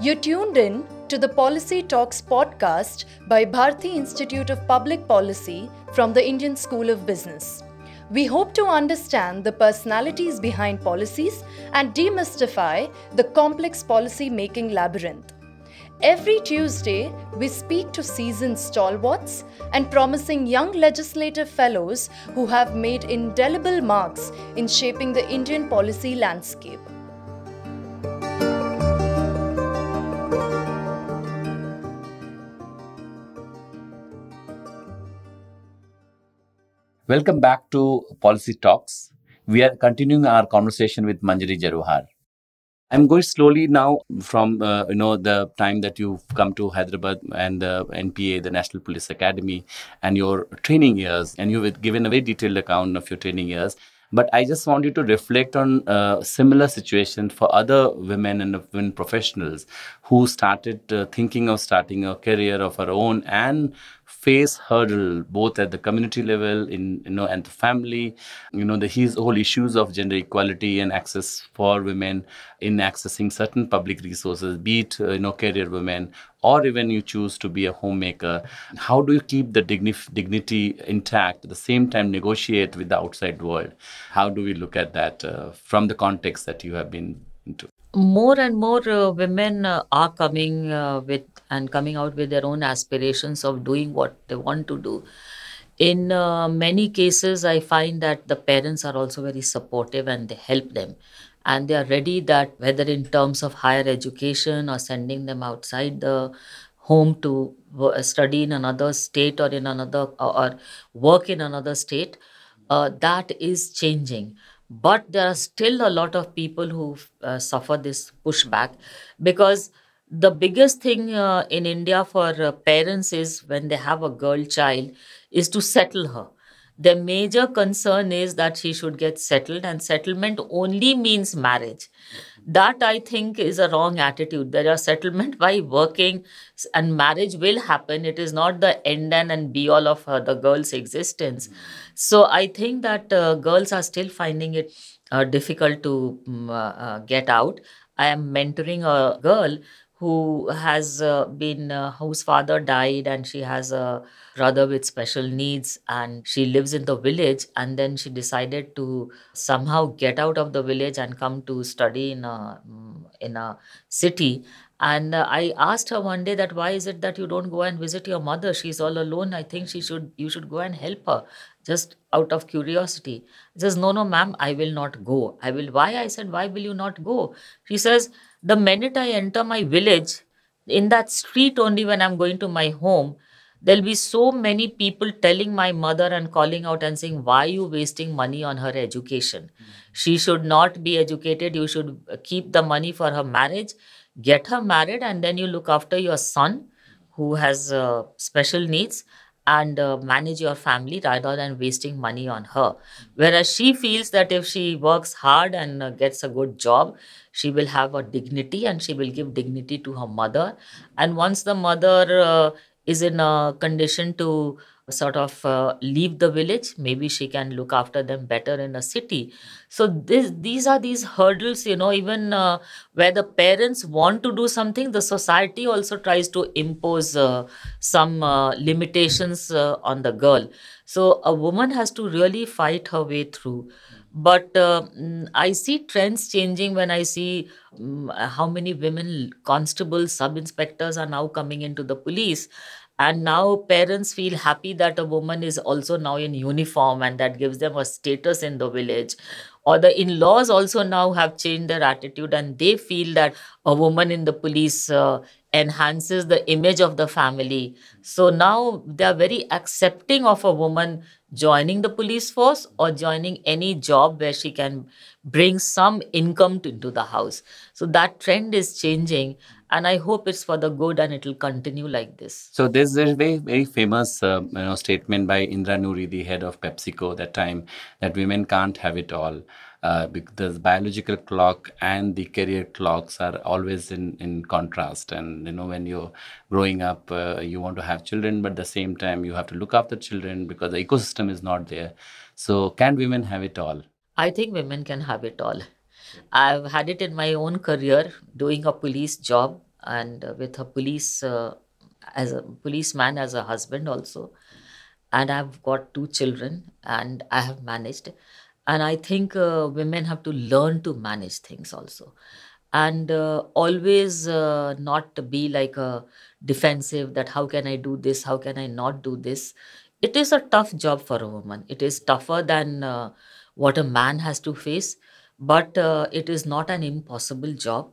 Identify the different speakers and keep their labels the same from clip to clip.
Speaker 1: You're tuned in to the Policy Talks podcast by Bharti Institute of Public Policy from the Indian School of Business. We hope to understand the personalities behind policies and demystify the complex policy making labyrinth. Every Tuesday, we speak to seasoned stalwarts and promising young legislative fellows who have made indelible marks in shaping the Indian policy landscape.
Speaker 2: Welcome back to Policy Talks. We are continuing our conversation with Manjari Jaruhar. I'm going slowly now from uh, you know the time that you've come to Hyderabad and the NPA, the National Police Academy, and your training years, and you've given a very detailed account of your training years. But I just want you to reflect on a similar situation for other women and women professionals who started uh, thinking of starting a career of her own and face hurdle both at the community level in you know and the family. You know the his whole issues of gender equality and access for women in accessing certain public resources be it uh, you know career women or even you choose to be a homemaker. How do you keep the dignity intact at the same time negotiate with the outside world? How do we look at that uh, from the context that you have been into?
Speaker 3: More and more uh, women uh, are coming uh, with and coming out with their own aspirations of doing what they want to do. In uh, many cases i find that the parents are also very supportive and they help them. And they are ready that whether in terms of higher education or sending them outside the home to study in another state or in another or work in another state uh, that is changing. But there are still a lot of people who uh, suffer this pushback because the biggest thing uh, in india for uh, parents is when they have a girl child is to settle her. Their major concern is that she should get settled and settlement only means marriage. That i think is a wrong attitude. There are settlement by working and marriage will happen. It is not the end and, and be all of uh, the girl's existence. So i think that uh, girls are still finding it uh, difficult to uh, get out. I am mentoring a girl who has uh, been uh, whose father died and she has a brother with special needs and she lives in the village and then she decided to somehow get out of the village and come to study in a mm, in a city. And uh, i asked her one day that why is it that you don't go and visit your mother? She's all alone. I think she should you should go and help her just out of curiosity. She says no no ma'am i will not go. I will why? I said why will you not go? She says the minute i enter my village in that street only when i'm going to my home there'll be so many people telling my mother and calling out and saying why you wasting money on her education? She should not be educated. You should keep the money for her marriage. Get her married and then you look after your son who has uh, special needs and uh, manage your family rather than wasting money on her. Whereas she feels that if she works hard and uh, gets a good job she will have a dignity and she will give dignity to her mother. And once the mother uh, is in a condition to sort of uh, leave the village. Maybe she can look after them better in a city. So this, these are these hurdles you know even uh, where the parents want to do something the society also tries to impose uh, some uh, limitations uh, on the girl. So a woman has to really fight her way through. But uh, mm, i see trends changing when i see mm, how many women constables sub inspectors are now coming into the police and now parents feel happy that a woman is also now in uniform and that gives them a status in the village. Or the in-laws also now have changed their attitude and they feel that a woman in the police uh, enhances the image of the family. So now they are very accepting of a woman joining the police force or joining any job where she can bring some income to, into the house. So that trend is changing and i hope it's for the good and it will continue like this
Speaker 2: So there's a very very famous uh, you know statement by Indra Nooyi, the head of PepsiCo, that time that women can't have it all. Uh, because the biological clock and the career clocks are always in, in contrast and you know when you're growing up uh, you want to have children but at the same time you have to look after children because the ecosystem is not there so can women have it all
Speaker 3: I think women can have it all. I've had it in my own career doing a police job. and uh, with a police uh, as a policeman as a husband also. And i've got two children and i have managed. And i think uh, women have to learn to manage things also. And uh, always uh, not be like a defensive that how can i do this how can i not do this. It is a tough job for a woman. It is tougher than uh, what a man has to face but uh, it is not an impossible job.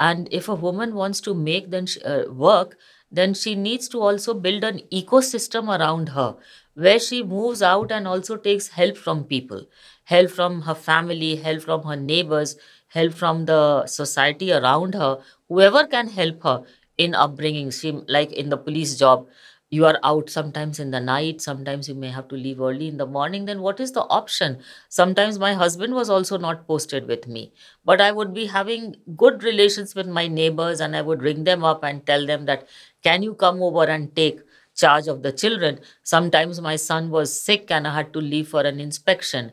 Speaker 3: And if a woman wants to make then sh- uh, work then she needs to also build an ecosystem around her where she moves out and also takes help from people. Help from her family help from her neighbors help from the society around her. Whoever can help her in upbringing she like in the police job you are out sometimes in the night sometimes you may have to leave early in the morning then what is the option? Sometimes my husband was also not posted with me but i would be having good relations with my neighbors and i would ring them up and tell them that can you come over and take charge of the children? Sometimes my son was sick and i had to leave for an inspection.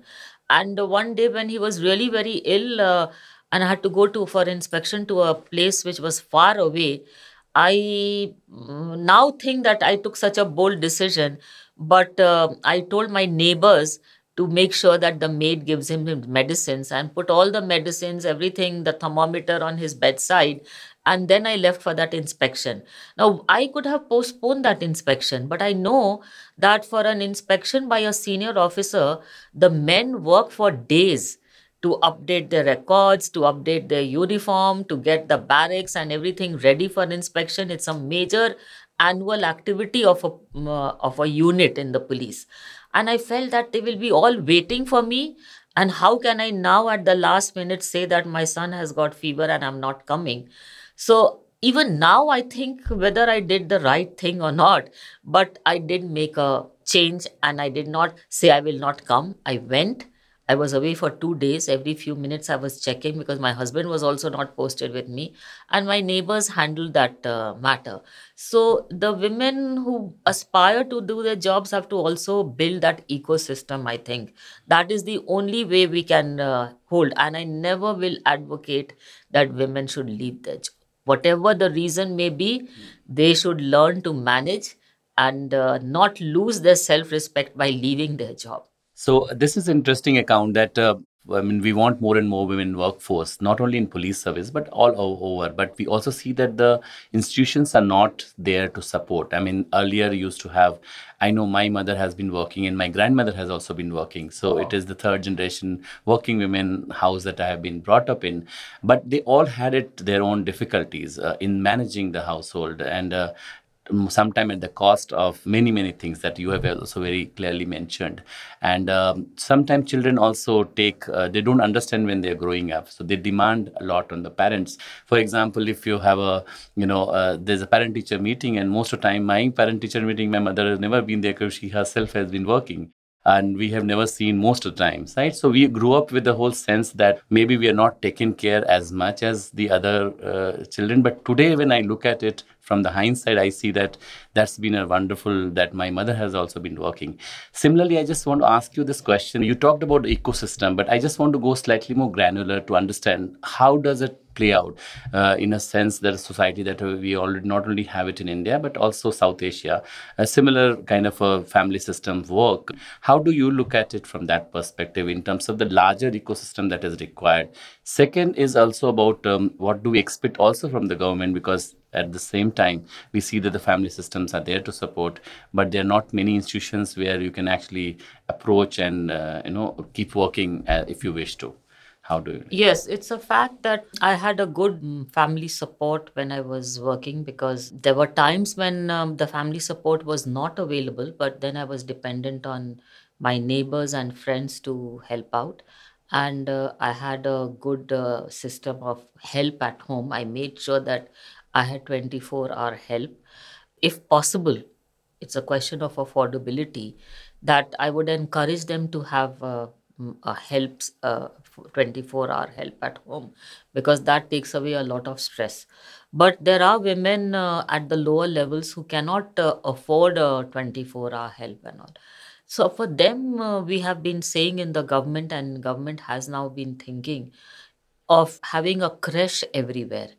Speaker 3: And one day when he was really very ill uh, and i had to go to for inspection to a place which was far away I now think that I took such a bold decision, but uh, I told my neighbors to make sure that the maid gives him medicines and put all the medicines, everything, the thermometer on his bedside. And then I left for that inspection. Now, I could have postponed that inspection, but I know that for an inspection by a senior officer, the men work for days to update their records, to update their uniform, to get the barracks and everything ready for inspection. It's a major annual activity of a uh, of a unit in the police, and I felt that they will be all waiting for me. And how can I now at the last minute say that my son has got fever and I'm not coming? So even now, I think whether I did the right thing or not, but I did make a change and I did not say I will not come. I went I was away for two days. Every few minutes, I was checking because my husband was also not posted with me, and my neighbors handled that uh, matter. So, the women who aspire to do their jobs have to also build that ecosystem. I think that is the only way we can uh, hold. And I never will advocate that women should leave their job. Whatever the reason may be, they should learn to manage and uh, not lose their self respect by leaving their job.
Speaker 2: So this is interesting account that uh, I mean we want more and more women workforce, not only in police service but all over. But we also see that the institutions are not there to support. I mean earlier used to have. I know my mother has been working and my grandmother has also been working. So it is the third generation working women house that I have been brought up in. But they all had it their own difficulties uh, in managing the household and. Uh, sometime at the cost of many many things that you have also very clearly mentioned. And um, sometimes children also take uh, they don't understand when they're growing up. So they demand a lot on the parents. For example if you have a you know uh, there's a parent teacher meeting and most of the time my parent teacher meeting my mother has never been there because she herself has been working. And we have never seen most of the times right? So we grew up with the whole sense that maybe we are not taken care as much as the other uh, children. But today when i look at it from the hindsight i see that that's been a wonderful that my mother has also been working similarly i just want to ask you this question you talked about the ecosystem but i just want to go slightly more granular to understand how does it play out uh, in a sense that a society that we already not only have it in India but also South Asia, a similar kind of a family system work. How do you look at it from that perspective in terms of the larger ecosystem that is required? Second is also about um, what do we expect also from the government because at the same time we see that the family systems are there to support but there are not many institutions where you can actually approach and uh, you know keep working uh, if you wish to how do you?
Speaker 3: Yes, it's a fact that I had a good family support when I was working because there were times when um, the family support was not available, but then I was dependent on my neighbors and friends to help out. And uh, I had a good uh, system of help at home. I made sure that I had 24 hour help. If possible, it's a question of affordability that I would encourage them to have uh, uh, helps uh, 24 hour help at home because that takes away a lot of stress. But there are women uh, at the lower levels who cannot uh, afford a 24 hour help and all. So for them we have been saying in the government and government has now been thinking of having a creche everywhere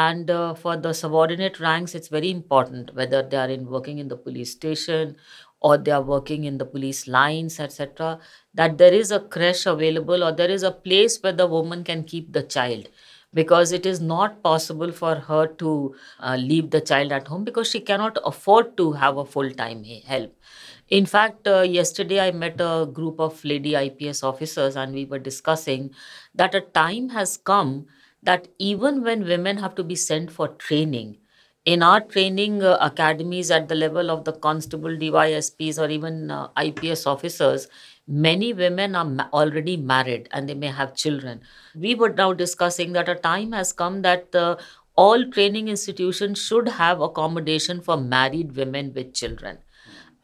Speaker 3: and uh, for the subordinate ranks it's very important whether they are in working in the police station or they are working in the police lines etc that there is a creche available or there is a place where the woman can keep the child. Because it is not possible for her to uh, leave the child at home because she cannot afford to have a full time help. In fact, uh, yesterday I met a group of lady IPS officers and we were discussing that a time has come that even when women have to be sent for training, in our training uh, academies at the level of the constable, DYSPs, or even uh, IPS officers, many women are ma- already married and they may have children. We were now discussing that a time has come that uh, all training institutions should have accommodation for married women with children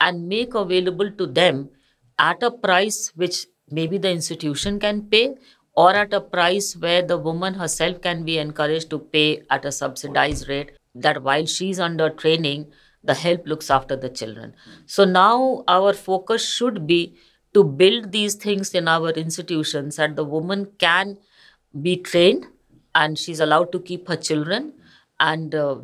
Speaker 3: and make available to them at a price which maybe the institution can pay or at a price where the woman herself can be encouraged to pay at a subsidized rate that while she's under training the help looks after the children. So now our focus should be to build these things in our institutions that the woman can be trained and she's allowed to keep her children. And uh,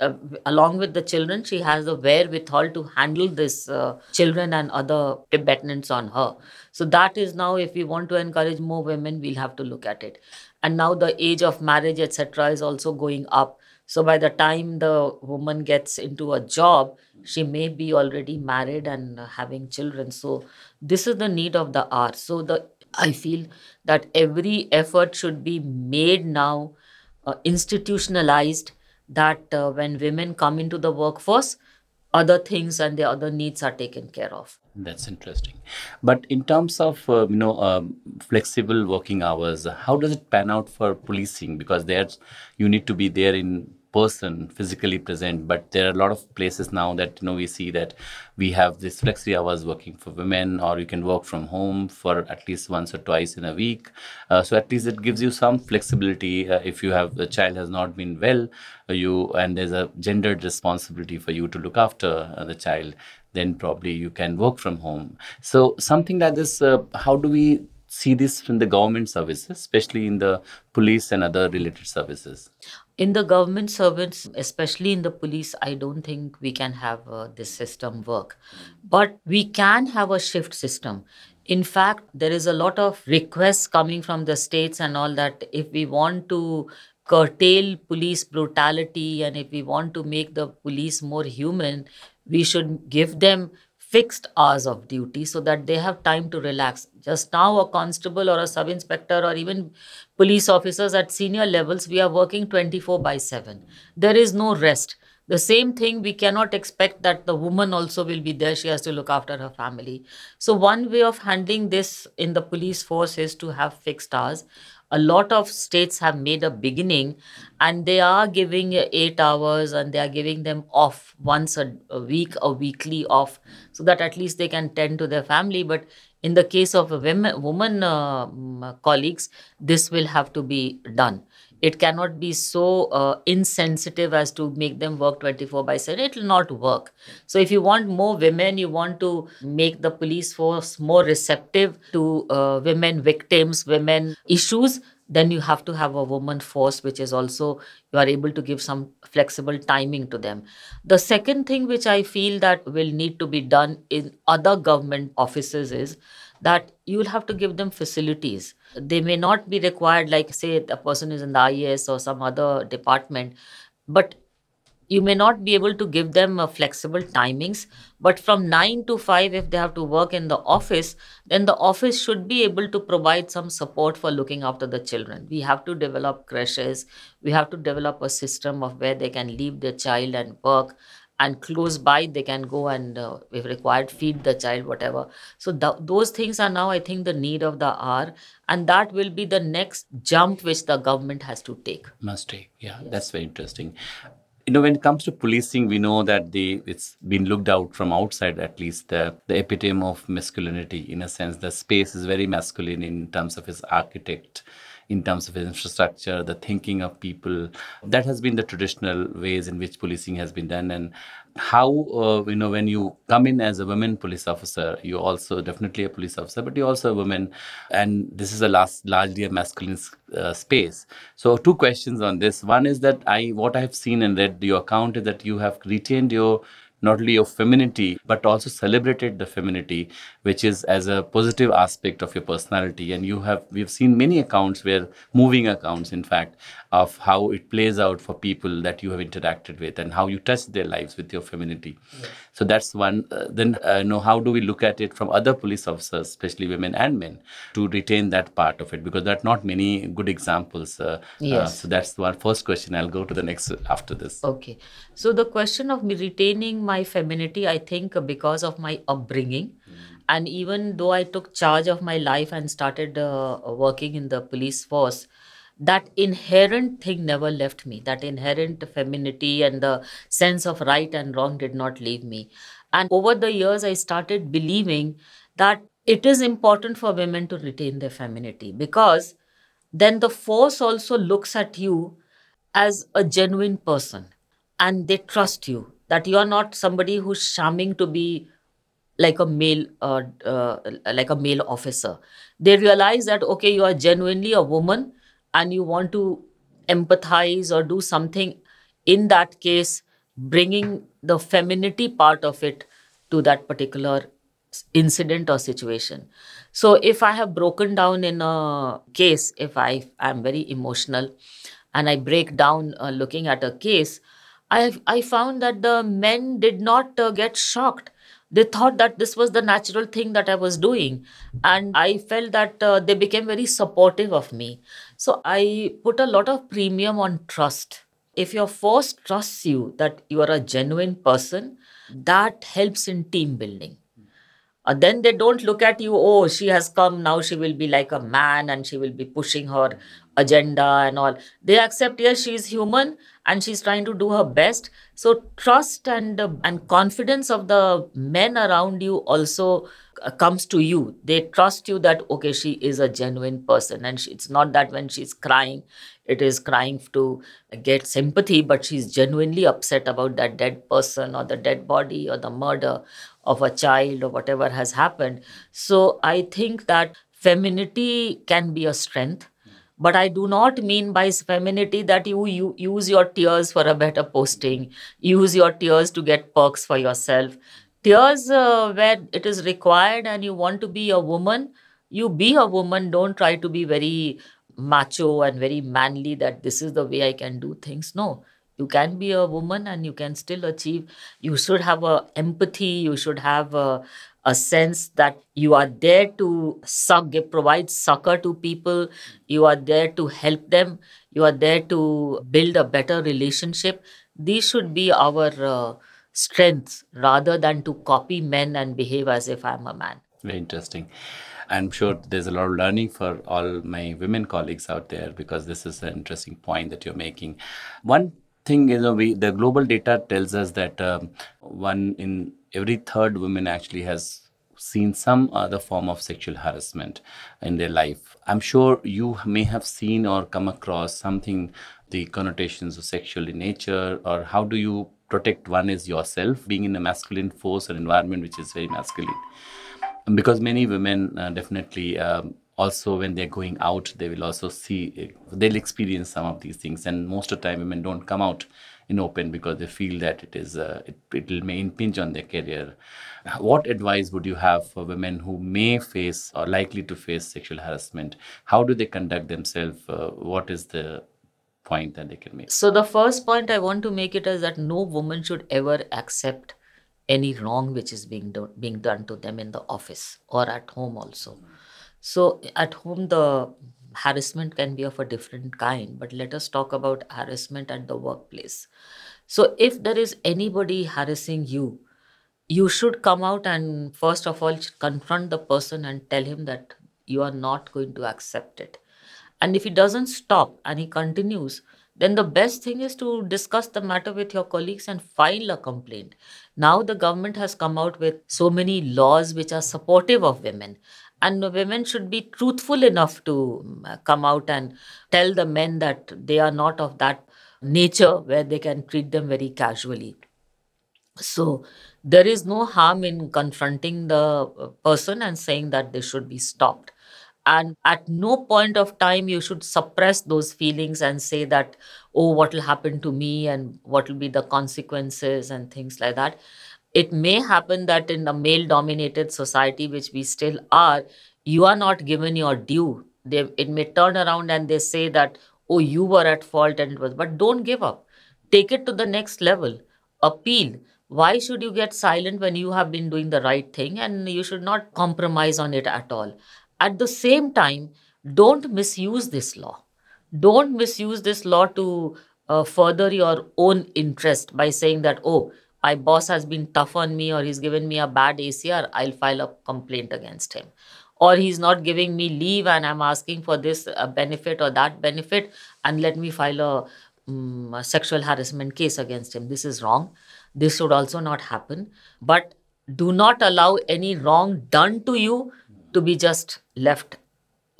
Speaker 3: uh, along with the children she has the wherewithal to handle this uh, children and other dependents on her so that is now if we want to encourage more women we'll have to look at it. And now the age of marriage etc is also going up. So by the time the woman gets into a job she may be already married and having children. So this is the need of the hour. So the i feel that every effort should be made now uh, institutionalized that uh, when women come into the workforce, other things and their other needs are taken care of.
Speaker 2: That's interesting. But in terms of uh, you know um, flexible working hours, how does it pan out for policing? Because there's you need to be there in person physically present but there are a lot of places now that you know we see that we have this flexi hours working for women or you can work from home for at least once or twice in a week. Uh, so at least it gives you some flexibility. Uh, if you have the child has not been well uh, you and there's a gendered responsibility for you to look after uh, the child then probably you can work from home. So something like this uh, how do we see this from the government services, especially in the police and other related services?
Speaker 3: In the government servants, especially in the police, I don't think we can have uh, this system work. But we can have a shift system. In fact, there is a lot of requests coming from the states and all that if we want to curtail police brutality and if we want to make the police more human, we should give them fixed hours of duty so that they have time to relax. Just now, a constable or a sub inspector or even police officers at senior levels, we are working 24 by 7. There is no rest. The same thing, we cannot expect that the woman also will be there. She has to look after her family. So, one way of handling this in the police force is to have fixed hours a lot of states have made a beginning and they are giving eight hours and they are giving them off once a, a, week a weekly off so that at least they can tend to their family. But in the case of women, woman uh, colleagues this will have to be done it cannot be so uh, insensitive as to make them work 24 by 7 it will not work. So if you want more women you want to make the police force more receptive to uh, women victims women issues then you have to have a woman force which is also you are able to give some flexible timing to them. The second thing which i feel that will need to be done in other government offices is that you will have to give them facilities. They may not be required, like, say, a person is in the IAS or some other department, but you may not be able to give them uh, flexible timings. But from 9 to 5, if they have to work in the office, then the office should be able to provide some support for looking after the children. We have to develop creches, we have to develop a system of where they can leave their child and work and close by they can go and uh, if required feed the child whatever. So th- those things are now i think the need of the hour and that will be the next jump which the government has to take.
Speaker 2: Must take yeah yes. that's very interesting. You know when it comes to policing we know that the it's been looked out from outside at least the, the epitome of masculinity. In a sense the space is very masculine in terms of its architect in terms of infrastructure, the thinking of people. That has been the traditional ways in which policing has been done. And how, uh, you know, when you come in as a women police officer, you're also definitely a police officer, but you're also a woman. And this is a last, largely a masculine uh, space. So, two questions on this. One is that I, what I have seen and read your account is that you have retained your not only your femininity but also celebrated the femininity which is as a positive aspect of your personality. And you have we've seen many accounts where moving accounts in fact of how it plays out for people that you have interacted with and how you touch their lives with your femininity. So that's one. Uh, then uh, you know how do we look at it from other police officers especially women and men to retain that part of it? Because there are not many good examples uh,
Speaker 3: Yes.
Speaker 2: so that's one first question. I'll go to the next after this.
Speaker 3: Okay. So the question of me retaining my femininity, I think uh, because of my upbringing, and even though I took charge of my life and started uh, working in the police force, that inherent thing never left me. That inherent femininity and the sense of right and wrong did not leave me. And over the years, I started believing that it is important for women to retain their femininity because then the force also looks at you as a genuine person and they trust you that you are not somebody who's charming to be like a male uh, uh, like a male officer they realize that okay you are genuinely a woman and you want to empathize or do something in that case bringing the femininity part of it to that particular incident or situation so if i have broken down in a case if i am very emotional and i break down uh, looking at a case I, I found that the men did not uh, get shocked. They thought that this was the natural thing that I was doing. And I felt that uh, they became very supportive of me. So I put a lot of premium on trust. If your force trusts you that you are a genuine person, that helps in team building. Uh, then they don't look at you, oh, she has come, now she will be like a man and she will be pushing her agenda and all. They accept, yes, she is human and she's trying to do her best. So trust and uh, and confidence of the men around you also uh, comes to you. They trust you that okay, she is a genuine person, and she, it's not that when she's crying, it is crying to get sympathy, but she's genuinely upset about that dead person or the dead body or the murder of a child or whatever has happened. So I think that femininity can be a strength but i do not mean by femininity that you, you use your tears for a better posting. Use your tears to get perks for yourself. Tears uh, where it is required and you want to be a woman you be a woman. Don't try to be very macho and very manly that this is the way i can do things no you can be a woman and you can still achieve you should have a empathy you should have a, a sense that you are there to suck, provide succor to people. You are there to help them. You are there to build a better relationship. These should be our uh, strengths rather than to copy men and behave as if I'm a man.
Speaker 2: Very interesting. I'm sure there's a lot of learning for all my women colleagues out there because this is an interesting point that you're making. One thing is, you know, we the global data tells us that um, one in every third woman actually has seen some other form of sexual harassment in their life. I'm sure you may have seen or come across something, the connotations of sexual in nature, or how do you protect one is yourself being in a masculine force or environment which is very masculine because many women uh, definitely um, also when they're going out they will also see they'll experience some of these things. And most of the time women don't come out in open because they feel that it is uh, it, it may impinge on their career. What advice would you have for women who may face or likely to face sexual harassment? How do they conduct themselves? Uh, what is the point that they can make?
Speaker 3: So the first point I want to make it is that no woman should ever accept any wrong which is being being done to them in the office or at home also. So at home the harassment can be of a different kind, but let us talk about harassment at the workplace. So if there is anybody harassing you, you should come out and first of all confront the person and tell him that you are not going to accept it and if he doesn't stop and he continues then the best thing is to discuss the matter with your colleagues and file a complaint now the government has come out with so many laws which are supportive of women And women should be truthful enough to mm, come out and tell the men that they are not of that nature where they can treat them very casually. So there is no harm in confronting the uh, person and saying that they should be stopped. And at no point of time you should suppress those feelings and say that, oh, what will happen to me and what will be the consequences and things like that. It may happen that in a male dominated society, which we still are, you are not given your due. They, it may turn around and they say that, oh, you were at fault and it was, but don't give up. Take it to the next level. Appeal why should you get silent when you have been doing the right thing and you should not compromise on it at all at the same time don't misuse this law. Don't misuse this law to uh, further your own interest by saying that oh my boss has been tough on me or he's given me a bad acr i'll file a complaint against him. Or he's not giving me leave and i'm asking for this uh, benefit or that benefit and let me file a, um, a sexual harassment case against him. This is wrong. This should also not happen. But do not allow any wrong done to you to be just left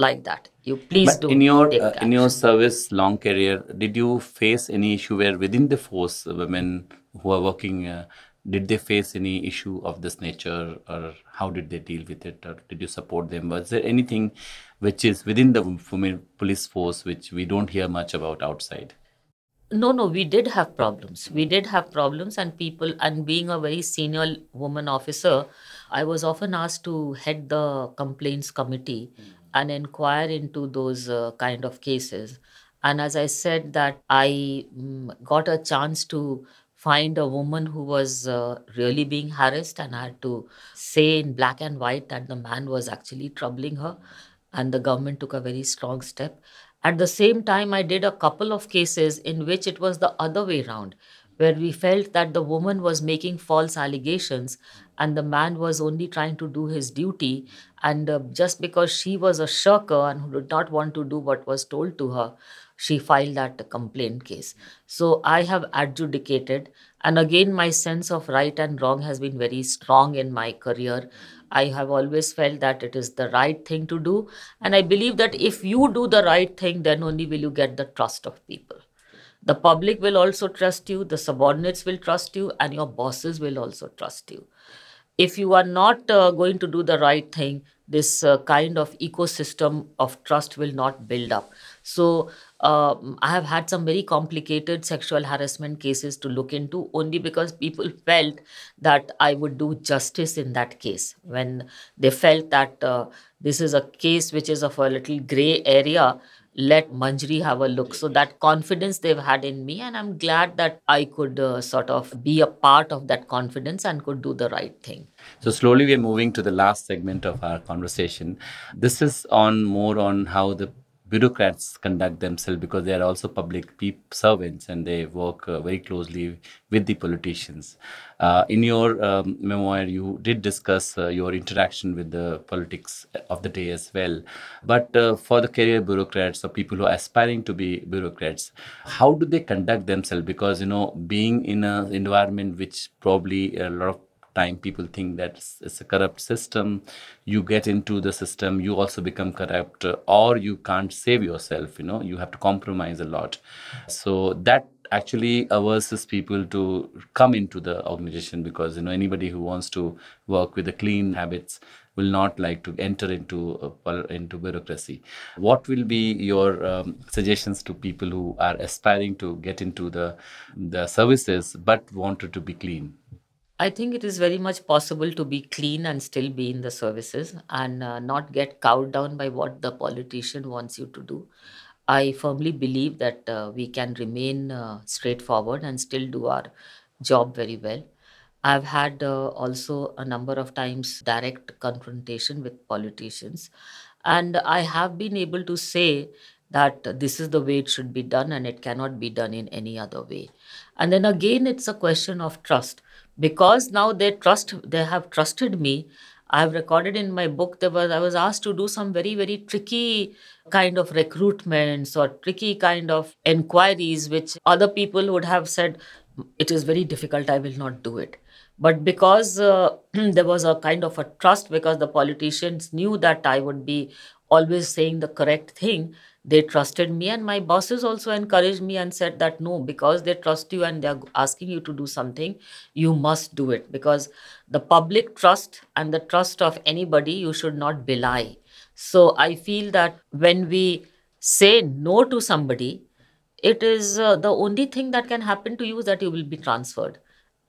Speaker 3: like that you please
Speaker 2: But
Speaker 3: do
Speaker 2: in your uh, in your service long career, did you face any issue where within the force, uh, women who are working, uh, did they face any issue of this nature, or how did they deal with it, or did you support them? Was there anything which is within the women police force which we don't hear much about outside?
Speaker 3: No, no, we did have problems. We did have problems, and people, and being a very senior woman officer, I was often asked to head the complaints committee and inquire into those uh, kind of cases. And as I said, that I mm, got a chance to find a woman who was uh, really being harassed, and I had to say in black and white that the man was actually troubling her, and the government took a very strong step. At the same time, I did a couple of cases in which it was the other way around, where we felt that the woman was making false allegations and the man was only trying to do his duty. And uh, just because she was a shirker and who did not want to do what was told to her, she filed that complaint case. So I have adjudicated. And again, my sense of right and wrong has been very strong in my career. I have always felt that it is the right thing to do. And I believe that if you do the right thing, then only will you get the trust of people. The public will also trust you, the subordinates will trust you, and your bosses will also trust you. If you are not uh, going to do the right thing, this uh, kind of ecosystem of trust will not build up. So, um, I have had some very complicated sexual harassment cases to look into only because people felt that I would do justice in that case. When they felt that uh, this is a case which is of a little gray area, let Manjari have a look. So that confidence they've had in me, and I'm glad that I could uh, sort of be a part of that confidence and could do the right thing.
Speaker 2: So slowly we are moving to the last segment of our conversation. This is on more on how the bureaucrats conduct themselves because they are also public servants and they work uh, very closely with the politicians. Uh, in your um, memoir, you did discuss uh, your interaction with the politics of the day as well. But uh, for the career bureaucrats or people who are aspiring to be bureaucrats, how do they conduct themselves? Because you know, being in an environment which probably a lot of time people think that it's, a corrupt system. You get into the system you also become corrupt or you can't save yourself you know you have to compromise a lot. So that actually averses people to come into the organization because you know anybody who wants to work with the clean habits will not like to enter into uh, into bureaucracy. What will be your um, suggestions to people who are aspiring to get into the the services but wanted to be clean
Speaker 3: I think it is very much possible to be clean and still be in the services and uh, not get cowed down by what the politician wants you to do. I firmly believe that uh, we can remain uh, straightforward and still do our job very well. I've had uh, also a number of times direct confrontation with politicians, and I have been able to say that this is the way it should be done and it cannot be done in any other way. And then again, it's a question of trust because now they trust, they have trusted me. I've recorded in my book there was I was asked to do some very very tricky kind of recruitments or tricky kind of inquiries which other people would have said it is very difficult I will not do it But because uh, there was a kind of a trust, because the politicians knew that I would be always saying the correct thing, they trusted me. And my bosses also encouraged me and said that no, because they trust you and they're asking you to do something, you must do it. Because the public trust and the trust of anybody, you should not belie. So I feel that when we say no to somebody, it is uh, the only thing that can happen to you is that you will be transferred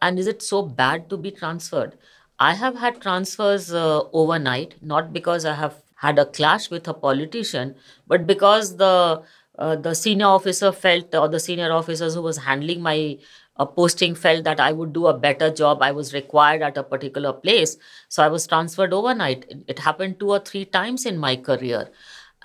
Speaker 3: and is it so bad to be transferred? I have had transfers uh, overnight, not because I have had a clash with a politician, but because the uh, the senior officer felt, or the senior officers who was handling my uh, posting felt that I would do a better job. I was required at a particular place, so I was transferred overnight. It, it happened two or three times in my career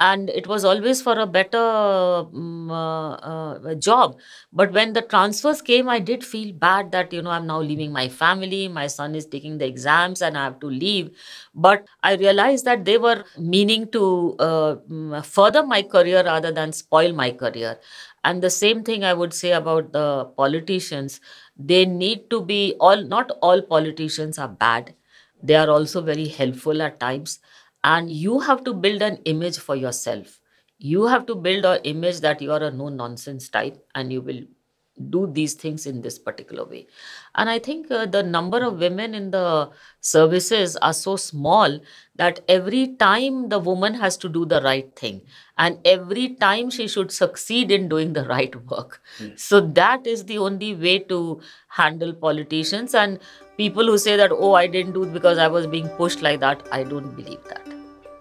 Speaker 3: and it was always for a better um, uh, uh, job. But when the transfers came i did feel bad that you know i'm now leaving my family. My son is taking the exams and i have to leave. But i realized that they were meaning to uh, mm, further my career rather than spoil my career. And the same thing i would say about the politicians. They need to be all not all politicians are bad. They are also very helpful at times and you have to build an image for yourself. You have to build an image that you are a no nonsense type and you will do these things in this particular way. And i think uh, the number of women in the services are so small that every time the woman has to do the right thing and every time she should succeed in doing the right work. Mm. so that is the only way to handle politicians. And people who say that oh i didn't do it because i was being pushed like that i don't believe that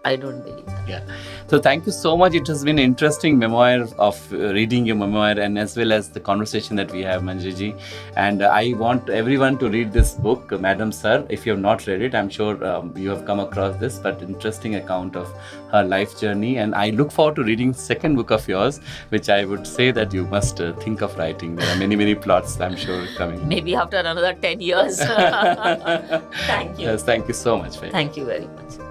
Speaker 3: I don't believe that.
Speaker 2: Yeah. So thank you so much. It has been an interesting memoir of uh, reading your memoir and as well as the conversation that we have, Manjari And uh, I want everyone to read this book, Madam Sir. If you have not read it, I'm sure um, you have come across this, but interesting account of her life journey. And I look forward to reading second book of yours, which I would say that you must uh, think of writing. There are many, many plots, I'm sure, coming.
Speaker 3: Maybe after another 10 years. thank you.
Speaker 2: Yes, thank you so much.
Speaker 3: Thank you very much.